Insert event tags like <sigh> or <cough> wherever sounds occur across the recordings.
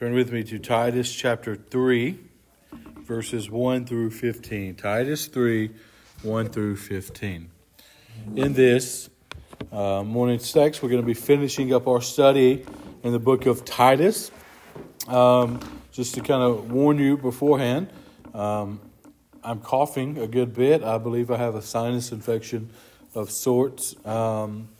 Turn with me to Titus chapter 3, verses 1 through 15. Titus 3, 1 through 15. In this uh, morning's text, we're going to be finishing up our study in the book of Titus. Um, just to kind of warn you beforehand, um, I'm coughing a good bit. I believe I have a sinus infection of sorts. Um,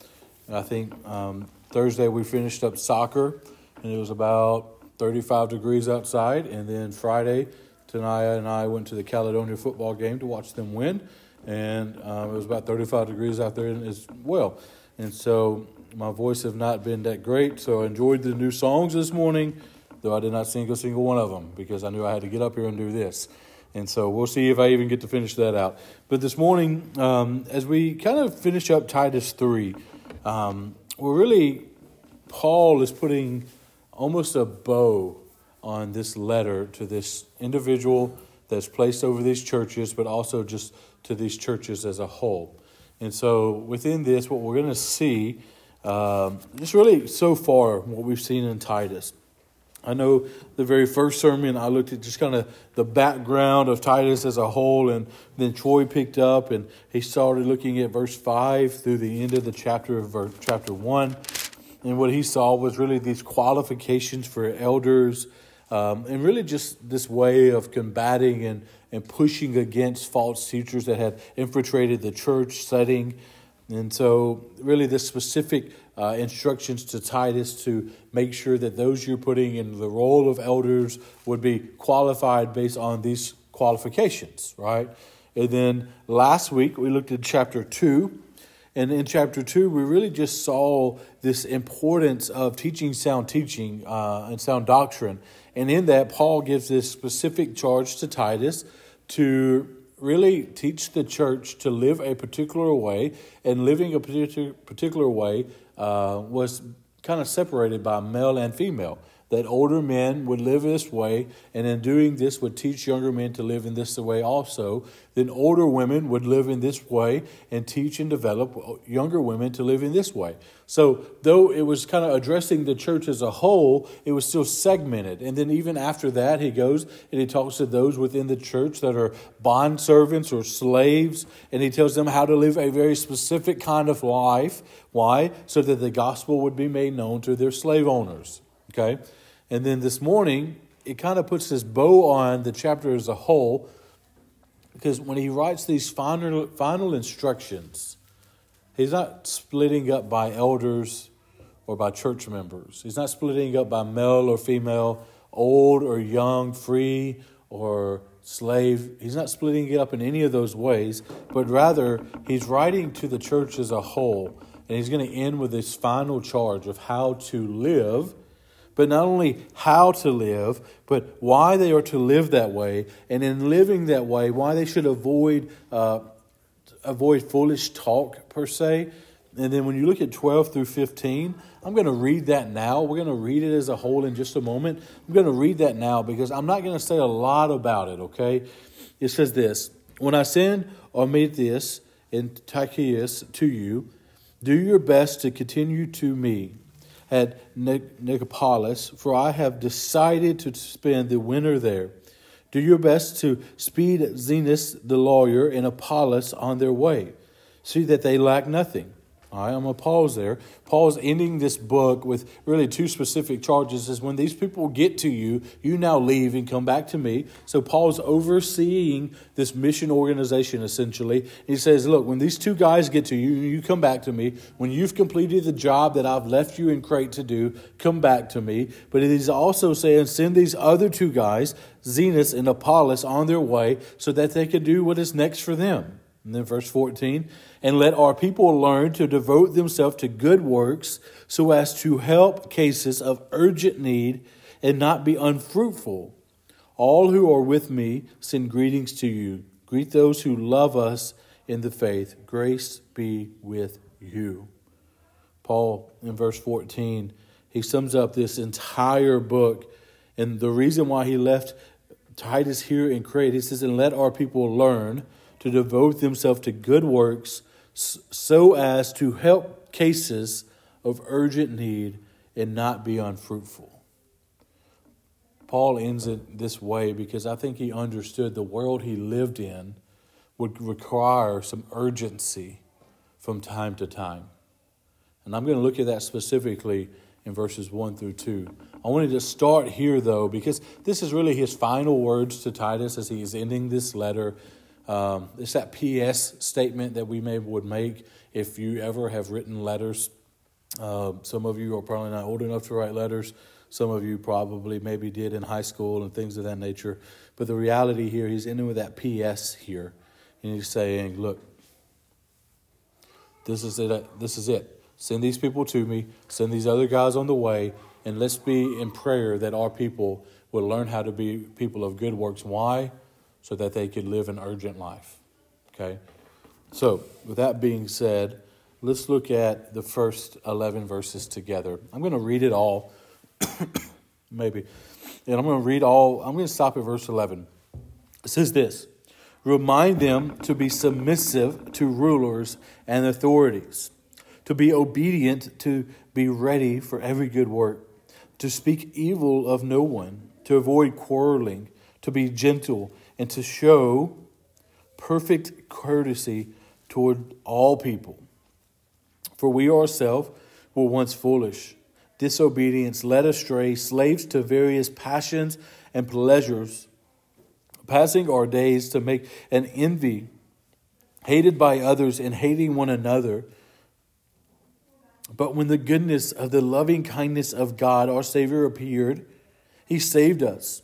I think um, Thursday we finished up soccer, and it was about 35 degrees outside. And then Friday, Tanaya and I went to the Caledonia football game to watch them win. And um, it was about 35 degrees out there as well. And so my voice have not been that great. So I enjoyed the new songs this morning, though I did not sing a single one of them because I knew I had to get up here and do this. And so we'll see if I even get to finish that out. But this morning, um, as we kind of finish up Titus 3, um, we're really, Paul is putting almost a bow on this letter to this individual that's placed over these churches, but also just to these churches as a whole. And so within this, what we're going to see, um, just really so far, what we've seen in Titus. I know the very first sermon, I looked at just kind of the background of Titus as a whole, and then Troy picked up and he started looking at verse 5 through the end of the chapter of chapter 1. And what he saw was really these qualifications for elders um, and really just this way of combating and, and pushing against false teachers that had infiltrated the church setting. And so, really, the specific uh, instructions to Titus to make sure that those you're putting in the role of elders would be qualified based on these qualifications, right? And then last week we looked at chapter 2 and in chapter 2, we really just saw this importance of teaching sound teaching uh, and sound doctrine. And in that, Paul gives this specific charge to Titus to really teach the church to live a particular way. And living a particular way uh, was kind of separated by male and female that older men would live this way, and in doing this would teach younger men to live in this way also. Then older women would live in this way and teach and develop younger women to live in this way. So, though it was kind of addressing the church as a whole, it was still segmented. And then, even after that, he goes and he talks to those within the church that are bond servants or slaves, and he tells them how to live a very specific kind of life. Why? So that the gospel would be made known to their slave owners. Okay? And then this morning, it kind of puts this bow on the chapter as a whole because when he writes these final, final instructions, he's not splitting up by elders or by church members. He's not splitting up by male or female, old or young, free or slave. He's not splitting it up in any of those ways, but rather he's writing to the church as a whole. And he's going to end with this final charge of how to live but not only how to live, but why they are to live that way, and in living that way, why they should avoid uh, avoid foolish talk per se. And then when you look at 12 through 15, I'm going to read that now. We're going to read it as a whole in just a moment. I'm going to read that now because I'm not going to say a lot about it, okay? It says this When I send this in Tychicus to you, do your best to continue to me at Nicopolis, for I have decided to spend the winter there. Do your best to speed Zenas the lawyer and Apollos on their way. See that they lack nothing. All right, I'm going to pause there. Paul's ending this book with really two specific charges. Is when these people get to you, you now leave and come back to me. So Paul's overseeing this mission organization essentially. He says, Look, when these two guys get to you, you come back to me. When you've completed the job that I've left you in Crete to do, come back to me. But he's also saying, Send these other two guys, Zenas and Apollos, on their way so that they can do what is next for them. And then verse 14, and let our people learn to devote themselves to good works so as to help cases of urgent need and not be unfruitful. All who are with me send greetings to you. Greet those who love us in the faith. Grace be with you. Paul, in verse 14, he sums up this entire book. And the reason why he left Titus here in Crete, he says, and let our people learn to devote themselves to good works so as to help cases of urgent need and not be unfruitful. Paul ends it this way because I think he understood the world he lived in would require some urgency from time to time. And I'm going to look at that specifically in verses 1 through 2. I wanted to start here, though, because this is really his final words to Titus as he is ending this letter. Um, it's that P.S. statement that we maybe would make if you ever have written letters. Uh, some of you are probably not old enough to write letters. Some of you probably maybe did in high school and things of that nature. But the reality here, he's ending with that P.S. here. And he's saying, look, this is it. This is it. Send these people to me. Send these other guys on the way. And let's be in prayer that our people will learn how to be people of good works. Why? So that they could live an urgent life. Okay? So, with that being said, let's look at the first 11 verses together. I'm going to read it all, <coughs> maybe. And I'm going to read all, I'm going to stop at verse 11. It says this Remind them to be submissive to rulers and authorities, to be obedient, to be ready for every good work, to speak evil of no one, to avoid quarreling, to be gentle, and to show perfect courtesy toward all people. For we ourselves were once foolish, disobedient, led astray, slaves to various passions and pleasures passing our days to make an envy, hated by others and hating one another. But when the goodness of the loving kindness of God, our Savior, appeared, He saved us,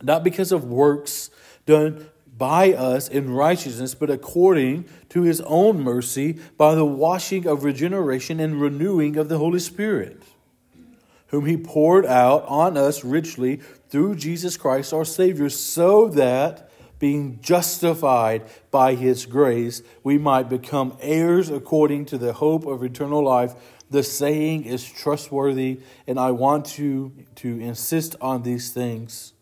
not because of works done by us in righteousness, but according to His own mercy by the washing of regeneration and renewing of the Holy Spirit whom he poured out on us richly through Jesus Christ our Savior, so that, being justified by his grace, we might become heirs according to the hope of eternal life. The saying is trustworthy, and I want to, to insist on these things,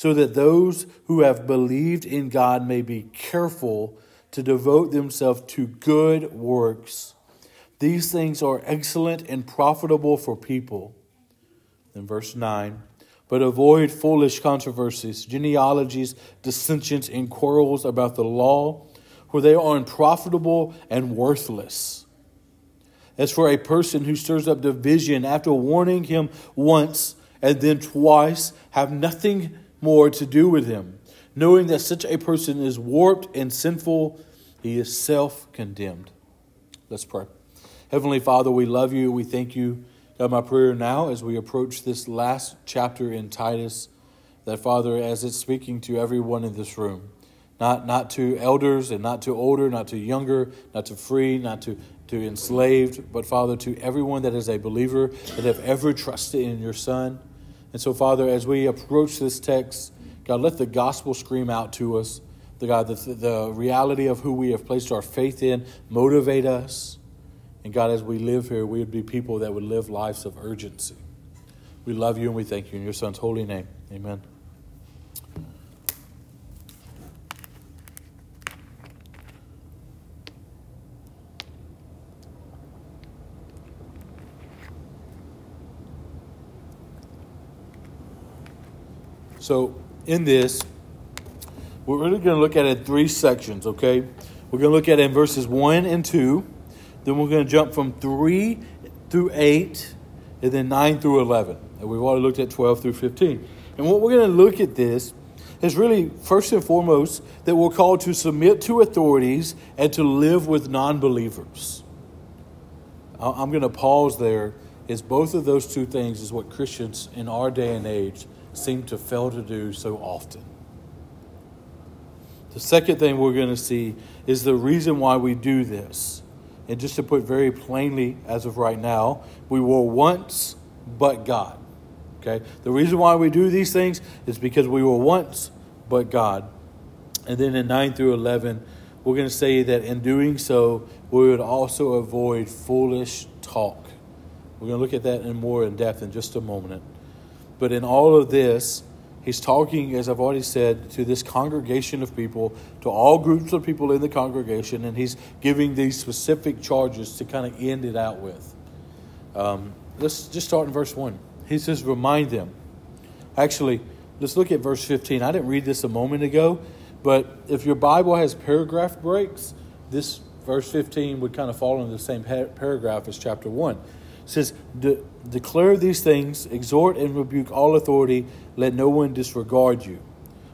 so that those who have believed in God may be careful to devote themselves to good works. These things are excellent and profitable for people in verse 9. But avoid foolish controversies, genealogies, dissensions, and quarrels about the law, for they are unprofitable and worthless. As for a person who stirs up division after warning him once and then twice, have nothing more to do with him, knowing that such a person is warped and sinful, he is self condemned. Let's pray. Heavenly Father, we love you. We thank you God, my prayer now as we approach this last chapter in Titus, that Father, as it's speaking to everyone in this room, not, not to elders and not to older, not to younger, not to free, not to, to enslaved, but Father, to everyone that is a believer that have ever trusted in your Son. And so, Father, as we approach this text, God, let the gospel scream out to us. The God, the, the reality of who we have placed our faith in motivate us. And God, as we live here, we would be people that would live lives of urgency. We love you and we thank you in your Son's holy name. Amen. So, in this, we're really going to look at it in three sections, okay? We're going to look at it in verses 1 and 2 then we're going to jump from 3 through 8, and then 9 through 11. And we've already looked at 12 through 15. And what we're going to look at this is really, first and foremost, that we're called to submit to authorities and to live with non believers. I'm going to pause there, as both of those two things is what Christians in our day and age seem to fail to do so often. The second thing we're going to see is the reason why we do this. And just to put very plainly, as of right now, we were once but God. Okay? The reason why we do these things is because we were once but God. And then in 9 through 11, we're going to say that in doing so, we would also avoid foolish talk. We're going to look at that in more in depth in just a moment. But in all of this, He's talking, as I've already said, to this congregation of people, to all groups of people in the congregation, and he's giving these specific charges to kind of end it out with. Um, let's just start in verse 1. He says, Remind them. Actually, let's look at verse 15. I didn't read this a moment ago, but if your Bible has paragraph breaks, this verse 15 would kind of fall into the same paragraph as chapter 1. Says, De- Declare these things, exhort and rebuke all authority, let no one disregard you.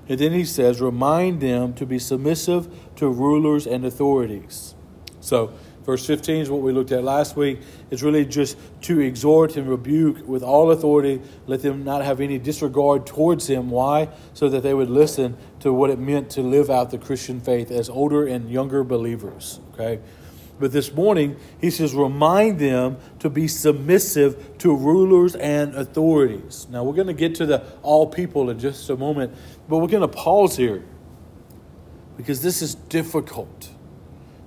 And then he says, Remind them to be submissive to rulers and authorities. So, Verse 15 is what we looked at last week. It's really just to exhort and rebuke with all authority. Let them not have any disregard towards him. Why? So that they would listen to what it meant to live out the Christian faith as older and younger believers. Okay? But this morning, he says, remind them to be submissive to rulers and authorities. Now, we're going to get to the all people in just a moment, but we're going to pause here because this is difficult.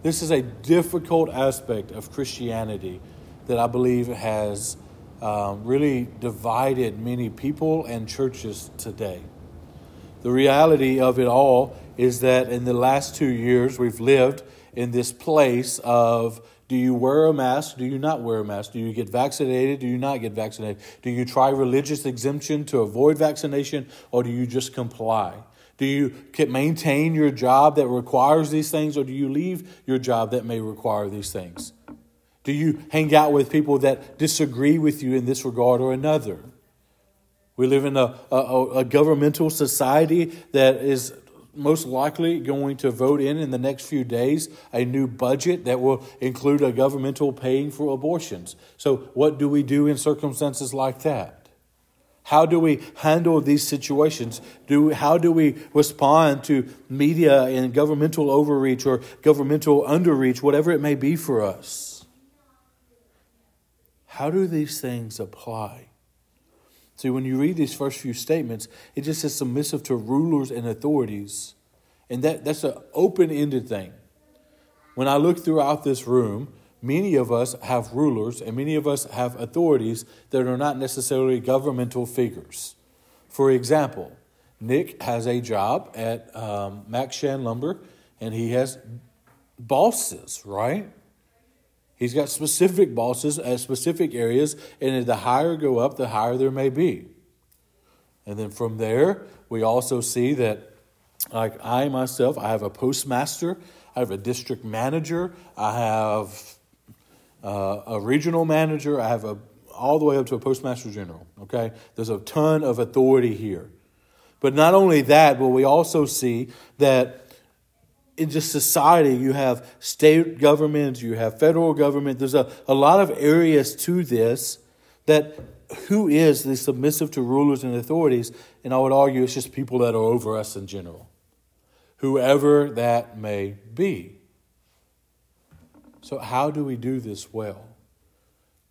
This is a difficult aspect of Christianity that I believe has um, really divided many people and churches today. The reality of it all is that in the last two years, we've lived in this place of do you wear a mask? Do you not wear a mask? Do you get vaccinated? Do you not get vaccinated? Do you try religious exemption to avoid vaccination or do you just comply? Do you maintain your job that requires these things, or do you leave your job that may require these things? Do you hang out with people that disagree with you in this regard or another? We live in a, a, a governmental society that is most likely going to vote in in the next few days a new budget that will include a governmental paying for abortions. So, what do we do in circumstances like that? How do we handle these situations? Do, how do we respond to media and governmental overreach or governmental underreach, whatever it may be for us? How do these things apply? See, when you read these first few statements, it just says submissive to rulers and authorities. And that, that's an open ended thing. When I look throughout this room, many of us have rulers and many of us have authorities that are not necessarily governmental figures. For example, Nick has a job at um, Max Shan Lumber and he has bosses, right? He's got specific bosses at specific areas, and the higher go up, the higher there may be. And then from there, we also see that, like I myself, I have a postmaster, I have a district manager, I have uh, a regional manager, I have a, all the way up to a postmaster general. Okay? There's a ton of authority here. But not only that, but we also see that in just society, you have state governments, you have federal government. There's a, a lot of areas to this that who is the submissive to rulers and authorities? And I would argue it's just people that are over us in general, whoever that may be. So, how do we do this well?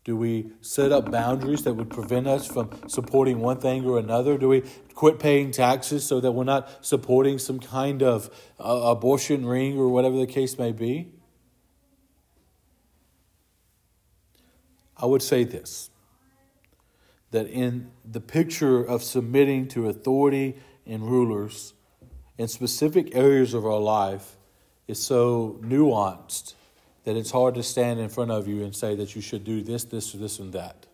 Do we set up boundaries that would prevent us from supporting one thing or another? Do we quit paying taxes so that we're not supporting some kind of uh, abortion ring or whatever the case may be? I would say this that in the picture of submitting to authority and rulers in specific areas of our life is so nuanced that it's hard to stand in front of you and say that you should do this, this, or this, and that.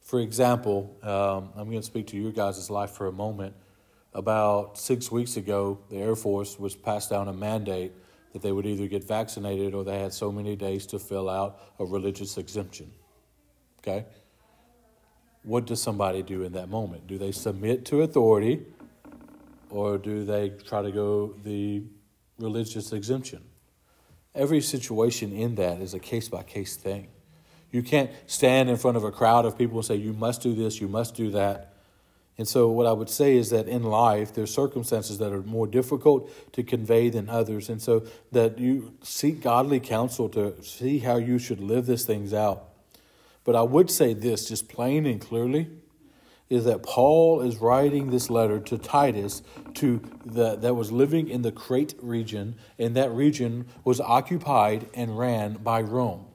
For example, um, I'm going to speak to your guys' life for a moment. About six weeks ago, the Air Force was passed down a mandate that they would either get vaccinated or they had so many days to fill out a religious exemption. Okay? What does somebody do in that moment? Do they submit to authority or do they try to go the religious exemption? Every situation in that is a case by case thing. You can't stand in front of a crowd of people and say, you must do this, you must do that. And so, what I would say is that in life, there's circumstances that are more difficult to convey than others. And so, that you seek godly counsel to see how you should live these things out. But I would say this just plain and clearly is that Paul is writing this letter to Titus to the, that was living in the Crete region, and that region was occupied and ran by Rome.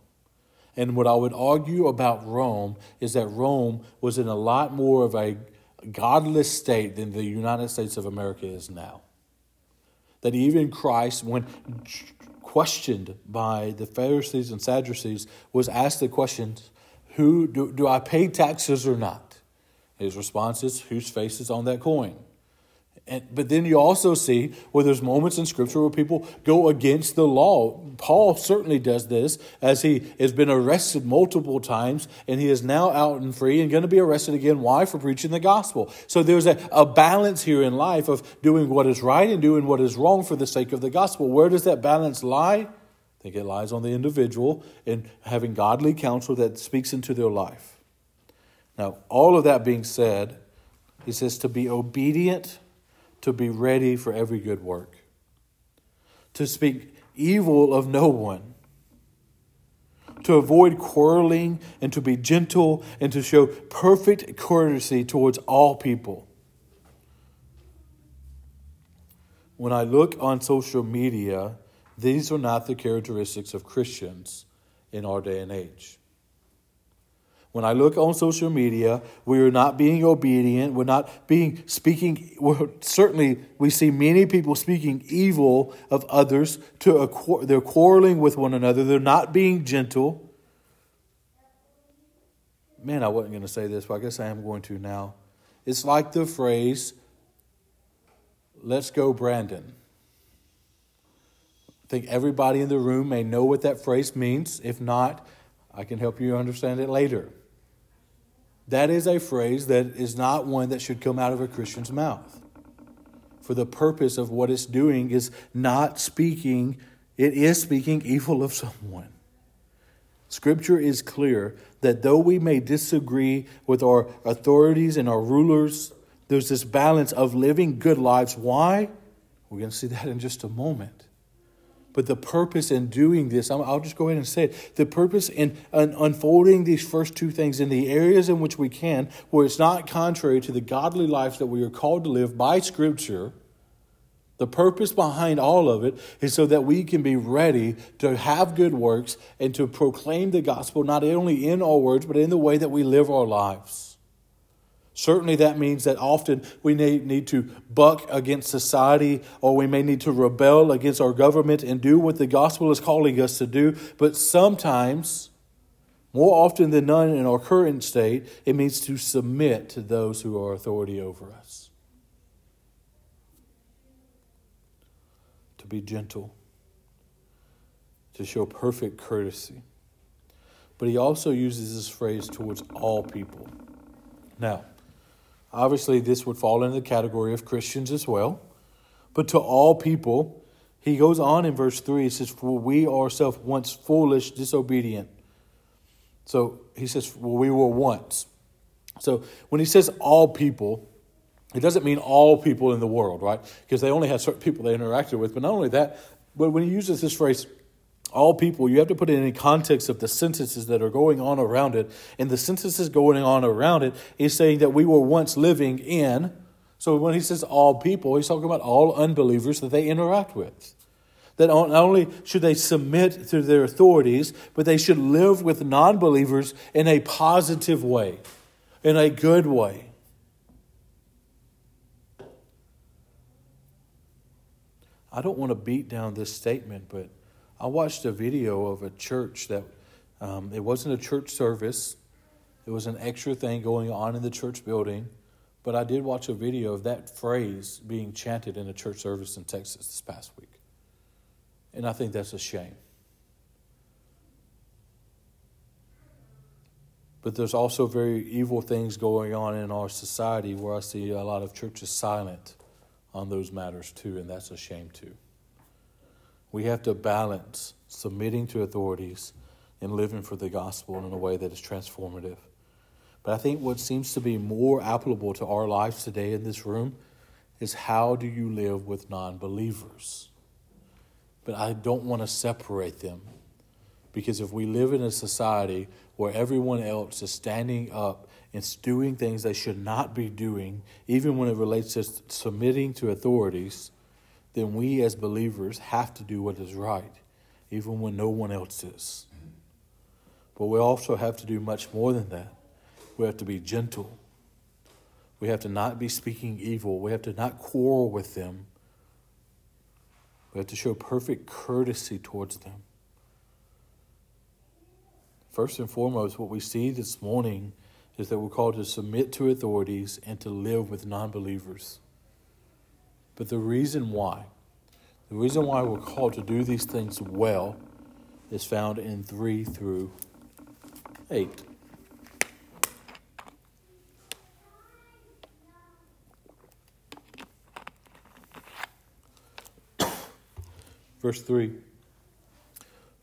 And what I would argue about Rome is that Rome was in a lot more of a godless state than the United States of America is now. That even Christ, when questioned by the Pharisees and Sadducees, was asked the question, Who do, do I pay taxes or not? His response is, Whose face is on that coin? And, but then you also see where there's moments in Scripture where people go against the law. Paul certainly does this as he has been arrested multiple times and he is now out and free and going to be arrested again. Why? For preaching the gospel. So there's a, a balance here in life of doing what is right and doing what is wrong for the sake of the gospel. Where does that balance lie? I think it lies on the individual in having godly counsel that speaks into their life. Now, all of that being said, he says to be obedient to be ready for every good work, to speak evil of no one, to avoid quarreling, and to be gentle, and to show perfect courtesy towards all people. When I look on social media, these are not the characteristics of Christians in our day and age. When I look on social media, we are not being obedient. We're not being speaking. Certainly, we see many people speaking evil of others. To a, they're quarreling with one another. They're not being gentle. Man, I wasn't going to say this, but I guess I am going to now. It's like the phrase, "Let's go, Brandon." I think everybody in the room may know what that phrase means. If not, I can help you understand it later. That is a phrase that is not one that should come out of a Christian's mouth. For the purpose of what it's doing is not speaking, it is speaking evil of someone. Scripture is clear that though we may disagree with our authorities and our rulers, there's this balance of living good lives. Why? We're going to see that in just a moment. But the purpose in doing this, I'll just go ahead and say it. The purpose in unfolding these first two things in the areas in which we can, where it's not contrary to the godly life that we are called to live by Scripture, the purpose behind all of it is so that we can be ready to have good works and to proclaim the gospel not only in our words, but in the way that we live our lives. Certainly, that means that often we need to buck against society or we may need to rebel against our government and do what the gospel is calling us to do. But sometimes, more often than none in our current state, it means to submit to those who are authority over us, to be gentle, to show perfect courtesy. But he also uses this phrase towards all people. Now, Obviously, this would fall into the category of Christians as well. But to all people, he goes on in verse 3, he says, For we ourselves once foolish, disobedient. So he says, Well, we were once. So when he says all people, it doesn't mean all people in the world, right? Because they only had certain people they interacted with. But not only that, but when he uses this phrase, all people, you have to put it in the context of the sentences that are going on around it. And the sentences going on around it is saying that we were once living in. So when he says all people, he's talking about all unbelievers that they interact with. That not only should they submit to their authorities, but they should live with non believers in a positive way, in a good way. I don't want to beat down this statement, but I watched a video of a church that um, it wasn't a church service, it was an extra thing going on in the church building. But I did watch a video of that phrase being chanted in a church service in Texas this past week. And I think that's a shame. But there's also very evil things going on in our society where I see a lot of churches silent on those matters too, and that's a shame too. We have to balance submitting to authorities and living for the gospel in a way that is transformative. But I think what seems to be more applicable to our lives today in this room is how do you live with non believers? But I don't want to separate them because if we live in a society where everyone else is standing up and doing things they should not be doing, even when it relates to submitting to authorities, then we as believers have to do what is right, even when no one else is. But we also have to do much more than that. We have to be gentle. We have to not be speaking evil. We have to not quarrel with them. We have to show perfect courtesy towards them. First and foremost, what we see this morning is that we're called to submit to authorities and to live with non believers. But the reason why, the reason why we're called to do these things well, is found in 3 through 8. Verse 3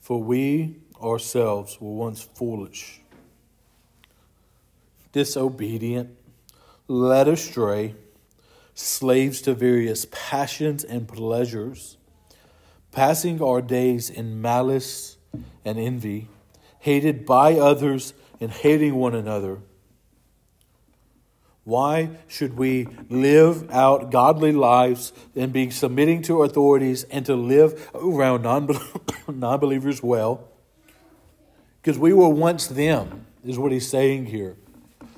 For we ourselves were once foolish, disobedient, led astray, slaves to various passions and pleasures, passing our days in malice and envy, hated by others and hating one another. Why should we live out godly lives and be submitting to authorities and to live around non <coughs> believers well? Because we were once them, is what he's saying here.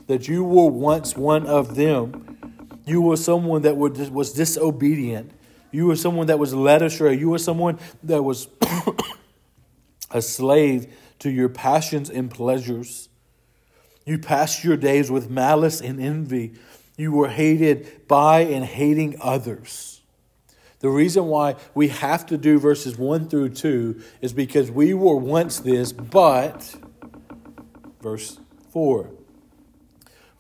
That you were once one of them. You were someone that was disobedient. You were someone that was led astray. You were someone that was <coughs> a slave to your passions and pleasures. You passed your days with malice and envy. You were hated by and hating others. The reason why we have to do verses 1 through 2 is because we were once this, but, verse 4,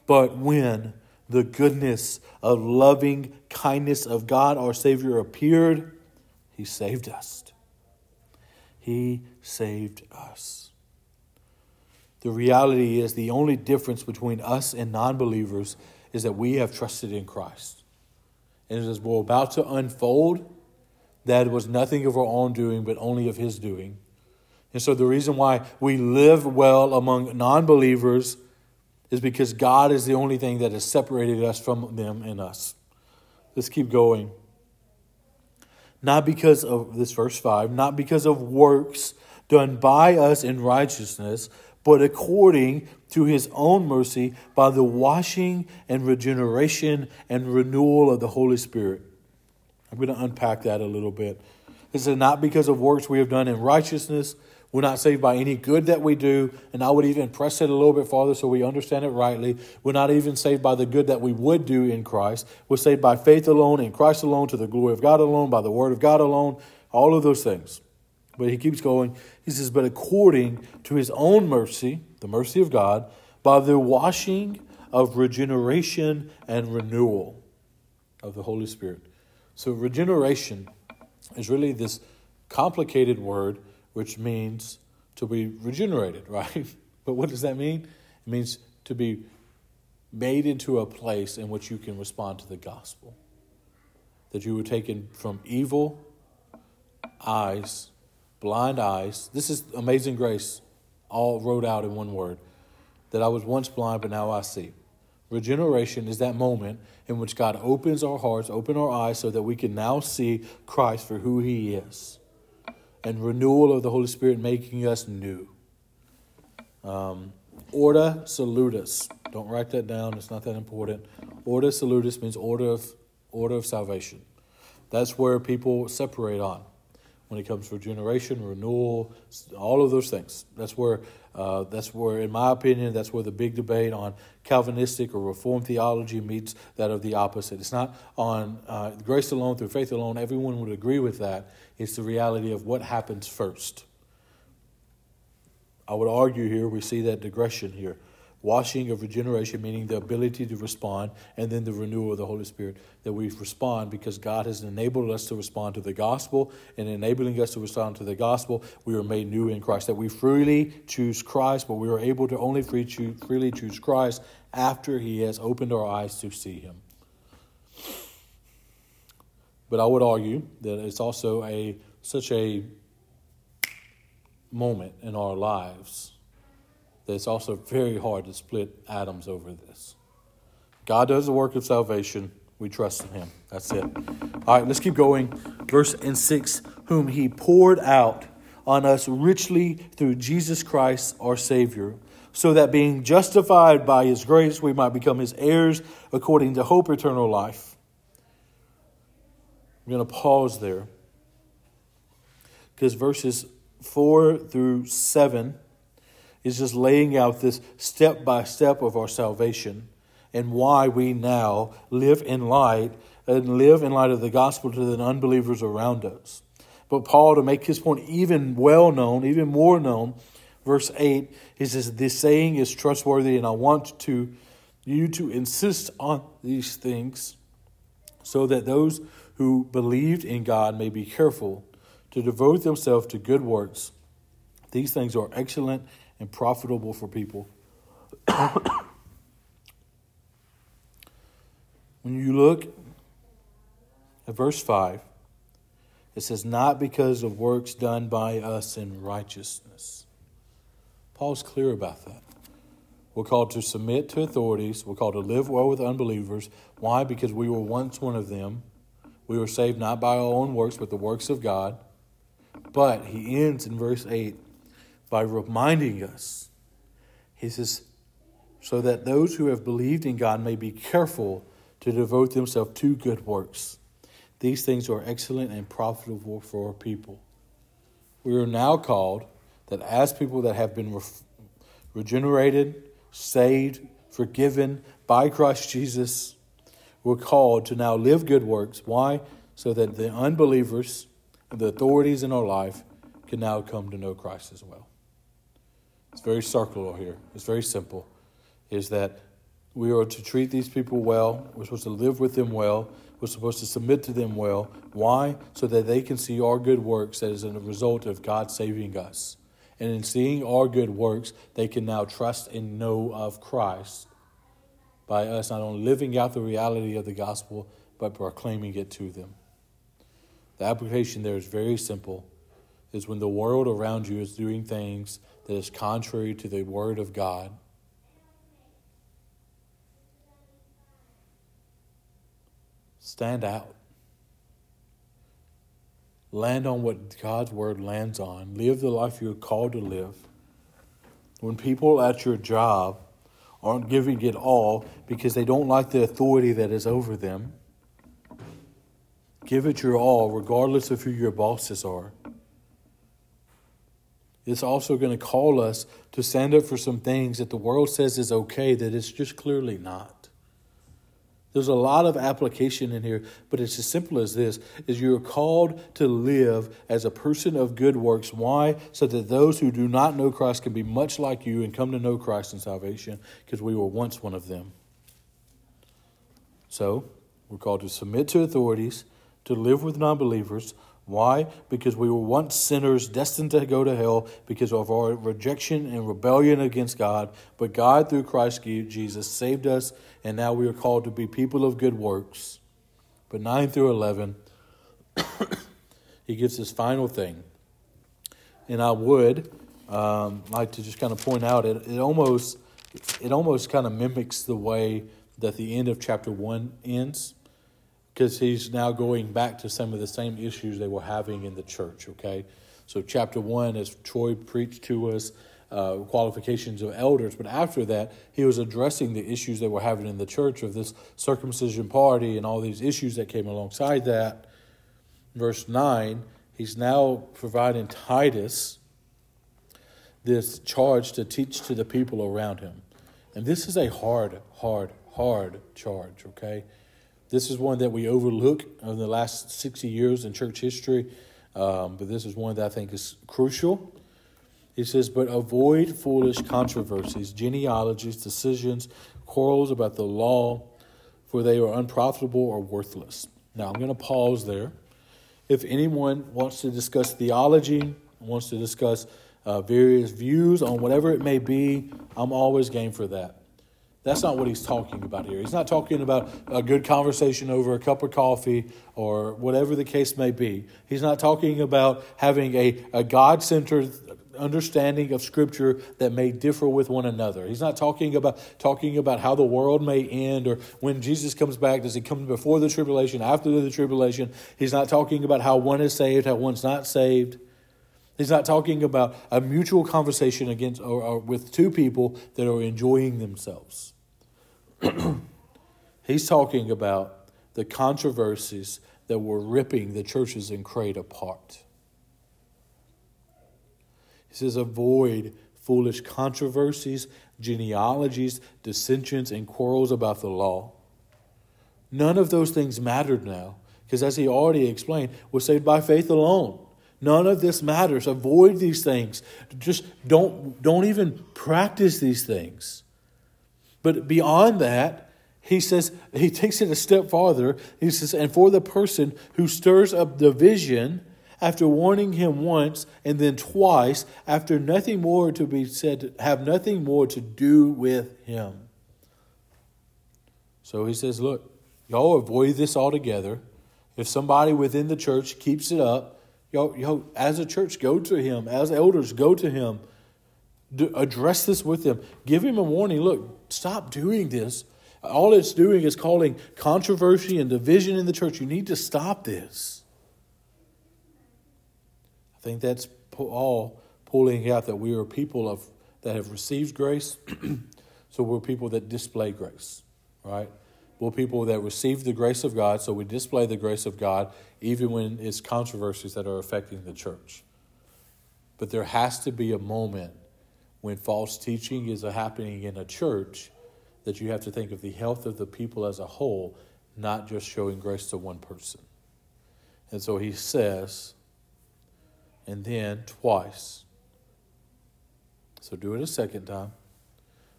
but when the goodness of loving kindness of God our Savior appeared, He saved us. He saved us. The reality is, the only difference between us and non believers is that we have trusted in Christ. And as we're about to unfold, that was nothing of our own doing, but only of His doing. And so the reason why we live well among non believers is because God is the only thing that has separated us from them and us. Let's keep going. Not because of this verse 5, not because of works done by us in righteousness, but according to his own mercy by the washing and regeneration and renewal of the Holy Spirit. I'm going to unpack that a little bit. This is not because of works we have done in righteousness. We're not saved by any good that we do. And I would even press it a little bit farther so we understand it rightly. We're not even saved by the good that we would do in Christ. We're saved by faith alone, in Christ alone, to the glory of God alone, by the word of God alone, all of those things. But he keeps going. He says, But according to his own mercy, the mercy of God, by the washing of regeneration and renewal of the Holy Spirit. So, regeneration is really this complicated word which means to be regenerated, <laughs> right? But what does that mean? It means to be made into a place in which you can respond to the gospel. That you were taken from evil eyes blind eyes. This is amazing grace, all wrote out in one word. That I was once blind, but now I see. Regeneration is that moment in which God opens our hearts, open our eyes, so that we can now see Christ for who He is. And renewal of the Holy Spirit making us new. Um, ordo salutis. Don't write that down, it's not that important. Ordo salutis means order of, order of salvation. That's where people separate on when it comes to regeneration, renewal, all of those things. That's where, uh, that's where, in my opinion, that's where the big debate on Calvinistic or Reformed theology meets that of the opposite. It's not on uh, grace alone through faith alone. Everyone would agree with that. It's the reality of what happens first. I would argue here, we see that digression here washing of regeneration, meaning the ability to respond, and then the renewal of the Holy Spirit, that we respond because God has enabled us to respond to the gospel, and enabling us to respond to the gospel, we are made new in Christ. That we freely choose Christ, but we are able to only free freely choose Christ after He has opened our eyes to see Him. But I would argue that it's also a such a moment in our lives that it's also very hard to split atoms over this. God does the work of salvation. We trust in Him. That's it. All right, let's keep going. Verse and 6 Whom He poured out on us richly through Jesus Christ our Savior, so that being justified by His grace, we might become His heirs according to hope eternal life. I'm going to pause there because verses 4 through 7 is just laying out this step by step of our salvation and why we now live in light and live in light of the gospel to the unbelievers around us. But Paul, to make his point even well known, even more known, verse 8, he says, This saying is trustworthy, and I want to you to insist on these things so that those who believed in God may be careful to devote themselves to good works. These things are excellent and profitable for people. <coughs> when you look at verse 5, it says, Not because of works done by us in righteousness. Paul's clear about that. We're called to submit to authorities. We're called to live well with unbelievers. Why? Because we were once one of them. We were saved not by our own works, but the works of God. But he ends in verse 8 by reminding us. He says, so that those who have believed in God may be careful to devote themselves to good works. These things are excellent and profitable for our people. We are now called that as people that have been re- regenerated, saved, forgiven by Christ Jesus, we're called to now live good works. Why? So that the unbelievers, the authorities in our life, can now come to know Christ as well. It's very circular here. It's very simple. Is that we are to treat these people well. We're supposed to live with them well. We're supposed to submit to them well. Why? So that they can see our good works as a result of God saving us. And in seeing our good works, they can now trust and know of Christ by us not only living out the reality of the gospel, but proclaiming it to them. The application there is very simple. Is when the world around you is doing things that is contrary to the word of God, stand out. Land on what God's word lands on. Live the life you're called to live. When people at your job aren't giving it all because they don't like the authority that is over them, give it your all, regardless of who your bosses are. It's also going to call us to stand up for some things that the world says is okay that it's just clearly not. There's a lot of application in here, but it's as simple as this is you're called to live as a person of good works. Why? So that those who do not know Christ can be much like you and come to know Christ in salvation, because we were once one of them. So, we're called to submit to authorities, to live with non believers, why? Because we were once sinners destined to go to hell because of our rejection and rebellion against God. But God, through Christ Jesus, saved us, and now we are called to be people of good works. But 9 through 11, <coughs> he gives his final thing. And I would um, like to just kind of point out it, it almost it almost kind of mimics the way that the end of chapter 1 ends because he's now going back to some of the same issues they were having in the church, okay? So, chapter one, as Troy preached to us, uh, qualifications of elders, but after that, he was addressing the issues they were having in the church of this circumcision party and all these issues that came alongside that. Verse 9, he's now providing Titus this charge to teach to the people around him. And this is a hard, hard, hard charge, okay? This is one that we overlook in the last 60 years in church history, um, but this is one that I think is crucial. He says, But avoid foolish controversies, genealogies, decisions, quarrels about the law, for they are unprofitable or worthless. Now, I'm going to pause there. If anyone wants to discuss theology, wants to discuss uh, various views on whatever it may be, I'm always game for that. That's not what he's talking about here. He's not talking about a good conversation over a cup of coffee or whatever the case may be. He's not talking about having a, a God centered understanding of scripture that may differ with one another. He's not talking about talking about how the world may end or when Jesus comes back does he come before the tribulation, after the tribulation. He's not talking about how one is saved, how one's not saved. He's not talking about a mutual conversation against or, or with two people that are enjoying themselves. <clears throat> He's talking about the controversies that were ripping the churches in Crete apart. He says, avoid foolish controversies, genealogies, dissensions, and quarrels about the law. None of those things mattered now, because as he already explained, we're saved by faith alone. None of this matters. Avoid these things. Just don't, don't even practice these things. But beyond that, he says, he takes it a step farther. He says, and for the person who stirs up division after warning him once and then twice, after nothing more to be said, have nothing more to do with him. So he says, look, y'all avoid this altogether. If somebody within the church keeps it up, Yo, yo, as a church, go to him. As elders, go to him. Do, address this with him. Give him a warning. Look, stop doing this. All it's doing is calling controversy and division in the church. You need to stop this. I think that's all pulling out that we are people of that have received grace. <clears throat> so we're people that display grace, right? We're people that receive the grace of God, so we display the grace of God even when it's controversies that are affecting the church. But there has to be a moment when false teaching is happening in a church that you have to think of the health of the people as a whole, not just showing grace to one person. And so he says, and then twice. So do it a second time.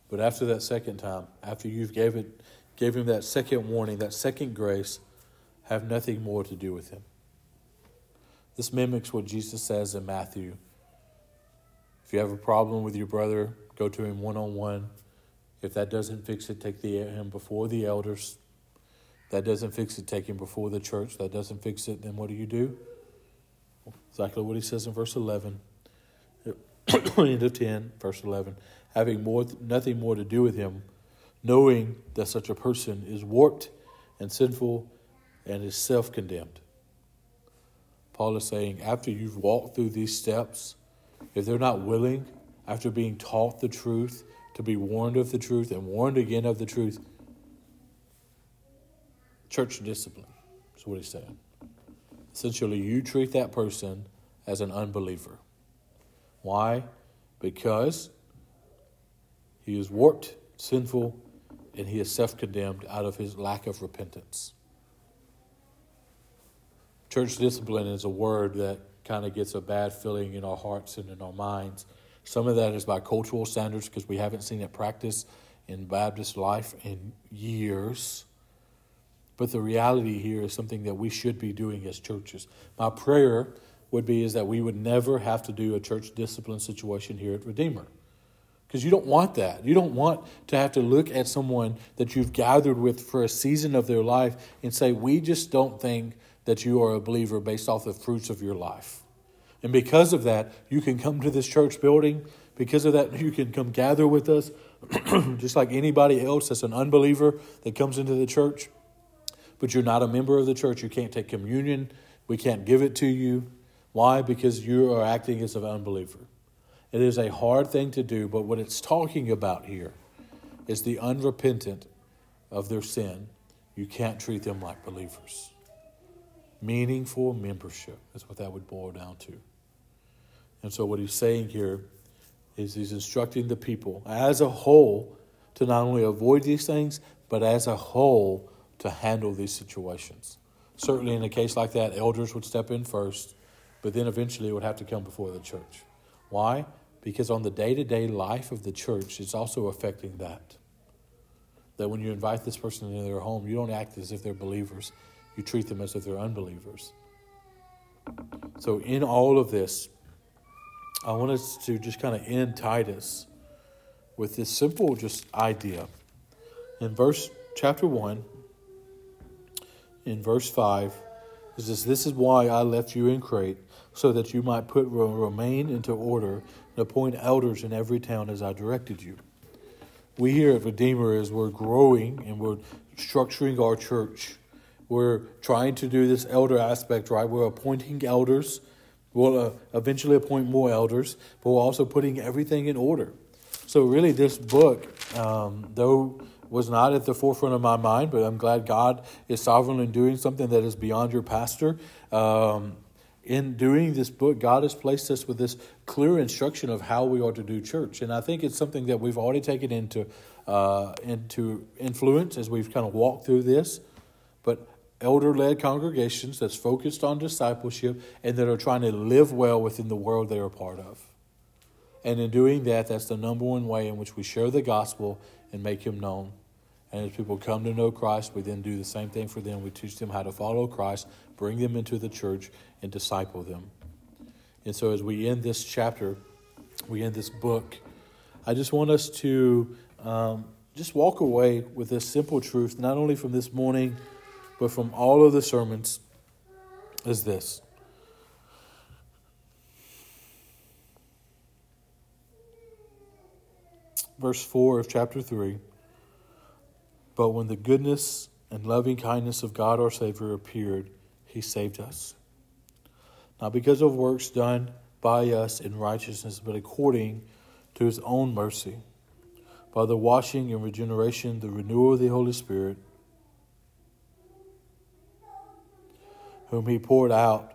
But after that second time, after you've gave it gave him that second warning, that second grace, have nothing more to do with him. This mimics what Jesus says in Matthew. If you have a problem with your brother, go to him one on one. If that doesn't fix it, take the, him before the elders. That doesn't fix it, take him before the church. That doesn't fix it, then what do you do? Exactly what he says in verse 11. <coughs> End of 10, verse 11. Having more, nothing more to do with him, knowing that such a person is warped and sinful and is self condemned. Paul is saying, after you've walked through these steps, if they're not willing, after being taught the truth, to be warned of the truth and warned again of the truth, church discipline is what he's saying. Essentially, you treat that person as an unbeliever. Why? Because he is warped, sinful, and he is self condemned out of his lack of repentance. Church discipline is a word that kind of gets a bad feeling in our hearts and in our minds. Some of that is by cultural standards because we haven't seen it practiced in Baptist life in years. But the reality here is something that we should be doing as churches. My prayer would be is that we would never have to do a church discipline situation here at Redeemer because you don't want that. You don't want to have to look at someone that you've gathered with for a season of their life and say, We just don't think that you are a believer based off the fruits of your life. And because of that, you can come to this church building. Because of that, you can come gather with us, <clears throat> just like anybody else that's an unbeliever that comes into the church. But you're not a member of the church. You can't take communion. We can't give it to you. Why? Because you are acting as an unbeliever. It is a hard thing to do, but what it's talking about here is the unrepentant of their sin. You can't treat them like believers. Meaningful membership is what that would boil down to. And so, what he's saying here is he's instructing the people as a whole to not only avoid these things, but as a whole to handle these situations. Certainly, in a case like that, elders would step in first, but then eventually it would have to come before the church. Why? Because on the day to day life of the church, it's also affecting that. That when you invite this person into their home, you don't act as if they're believers, you treat them as if they're unbelievers. So, in all of this, I want us to just kind of end Titus with this simple just idea. In verse chapter 1, in verse 5, it says, This is why I left you in Crete, so that you might put remain into order and appoint elders in every town as I directed you. We here at Redeemer, as we're growing and we're structuring our church, we're trying to do this elder aspect right. We're appointing elders. We'll uh, eventually appoint more elders, but we're also putting everything in order. So, really, this book, um, though was not at the forefront of my mind, but I'm glad God is sovereign in doing something that is beyond your pastor. Um, in doing this book, God has placed us with this clear instruction of how we are to do church. And I think it's something that we've already taken into, uh, into influence as we've kind of walked through this. But elder led congregations that's focused on discipleship and that are trying to live well within the world they are part of. And in doing that, that's the number one way in which we share the gospel and make him known. And as people come to know Christ, we then do the same thing for them. We teach them how to follow Christ, bring them into the church, and disciple them. And so, as we end this chapter, we end this book, I just want us to um, just walk away with this simple truth, not only from this morning, but from all of the sermons, is this. Verse 4 of chapter 3 But when the goodness and loving kindness of God our Savior appeared, he saved us. Not because of works done by us in righteousness, but according to his own mercy, by the washing and regeneration, the renewal of the Holy Spirit whom he poured out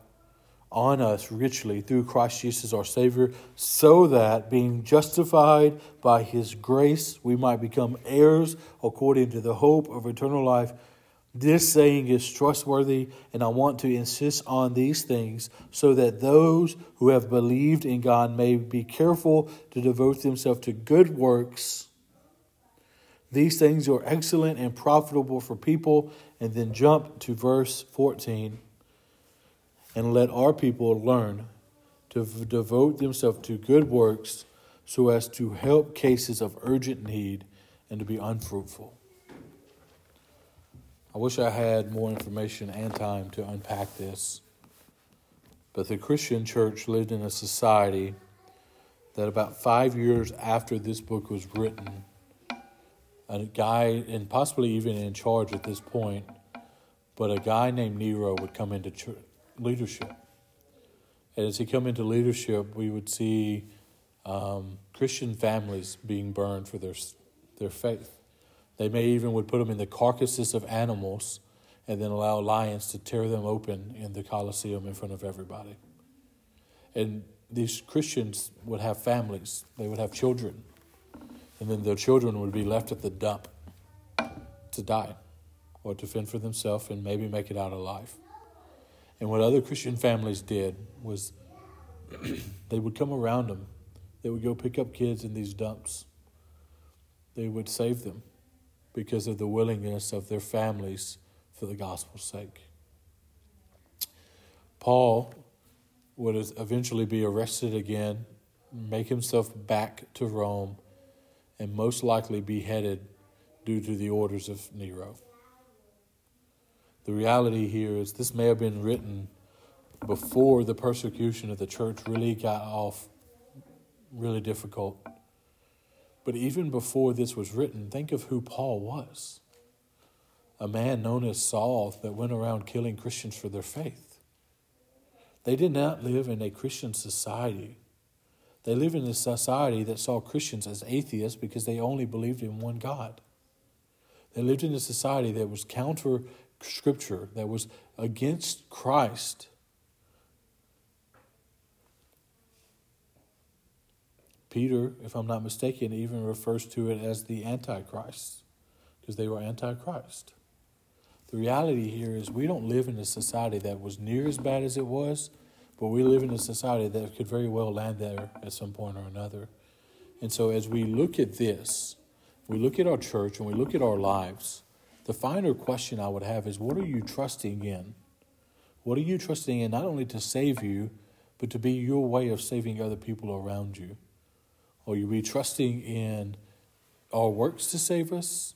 on us richly through Christ Jesus our Savior, so that being justified by his grace, we might become heirs according to the hope of eternal life. This saying is trustworthy, and I want to insist on these things so that those who have believed in God may be careful to devote themselves to good works. These things are excellent and profitable for people. And then jump to verse 14 and let our people learn to v- devote themselves to good works so as to help cases of urgent need and to be unfruitful. I wish I had more information and time to unpack this. But the Christian church lived in a society that about five years after this book was written, a guy, and possibly even in charge at this point, but a guy named Nero would come into church, leadership. And as he come into leadership, we would see um, Christian families being burned for their their faith. They may even would put them in the carcasses of animals, and then allow lions to tear them open in the Colosseum in front of everybody. And these Christians would have families; they would have children, and then their children would be left at the dump to die, or to fend for themselves and maybe make it out alive. And what other Christian families did was <clears throat> they would come around them. They would go pick up kids in these dumps. They would save them because of the willingness of their families for the gospel's sake. Paul would eventually be arrested again, make himself back to Rome, and most likely beheaded due to the orders of Nero. The reality here is this may have been written before the persecution of the church really got off really difficult. But even before this was written, think of who Paul was a man known as Saul that went around killing Christians for their faith. They did not live in a Christian society. They lived in a society that saw Christians as atheists because they only believed in one God. They lived in a society that was counter scripture that was against Christ. Peter, if I'm not mistaken, even refers to it as the Antichrist because they were Antichrist. The reality here is we don't live in a society that was near as bad as it was, but we live in a society that could very well land there at some point or another. And so as we look at this, we look at our church and we look at our lives, the finer question I would have is what are you trusting in? What are you trusting in not only to save you, but to be your way of saving other people around you? Are you trusting in our works to save us?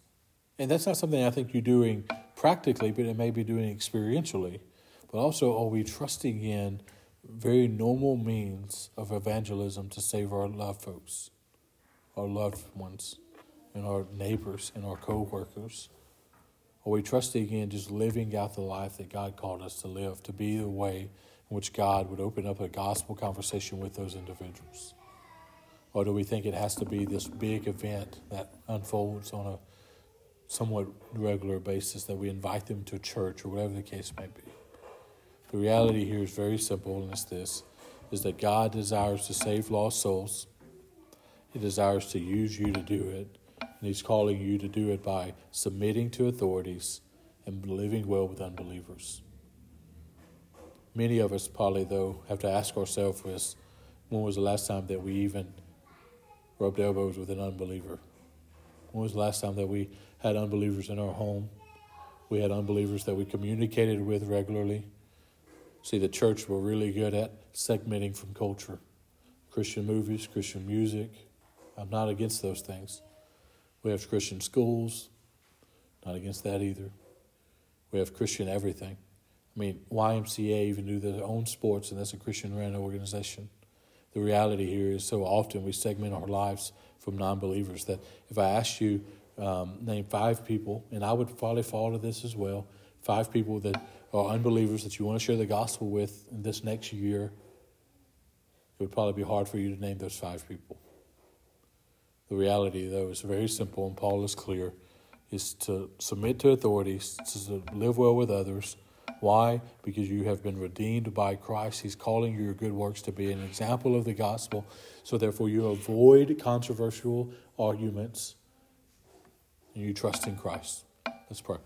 And that's not something I think you're doing practically, but it may be doing experientially. But also, are we trusting in very normal means of evangelism to save our loved folks, our loved ones, and our neighbors and our co workers? Are we trusting in just living out the life that God called us to live, to be the way in which God would open up a gospel conversation with those individuals? Or do we think it has to be this big event that unfolds on a somewhat regular basis that we invite them to church or whatever the case may be? The reality here is very simple, and it's this is that God desires to save lost souls. He desires to use you to do it, and He's calling you to do it by submitting to authorities and living well with unbelievers. Many of us probably, though, have to ask ourselves this when was the last time that we even rubbed elbows with an unbeliever? When was the last time that we had unbelievers in our home? We had unbelievers that we communicated with regularly. See, the church were really good at segmenting from culture. Christian movies, Christian music. I'm not against those things. We have Christian schools. Not against that either. We have Christian everything. I mean, YMCA even do their own sports, and that's a Christian ran organization. The reality here is so often we segment our lives from non believers that if I asked you, um, name five people, and I would probably fall to this as well five people that are unbelievers that you want to share the gospel with in this next year, it would probably be hard for you to name those five people. The reality, though, is very simple, and Paul is clear is to submit to authorities, to live well with others. Why? Because you have been redeemed by Christ. He's calling your good works to be an example of the gospel. So, therefore, you avoid controversial arguments and you trust in Christ. Let's pray.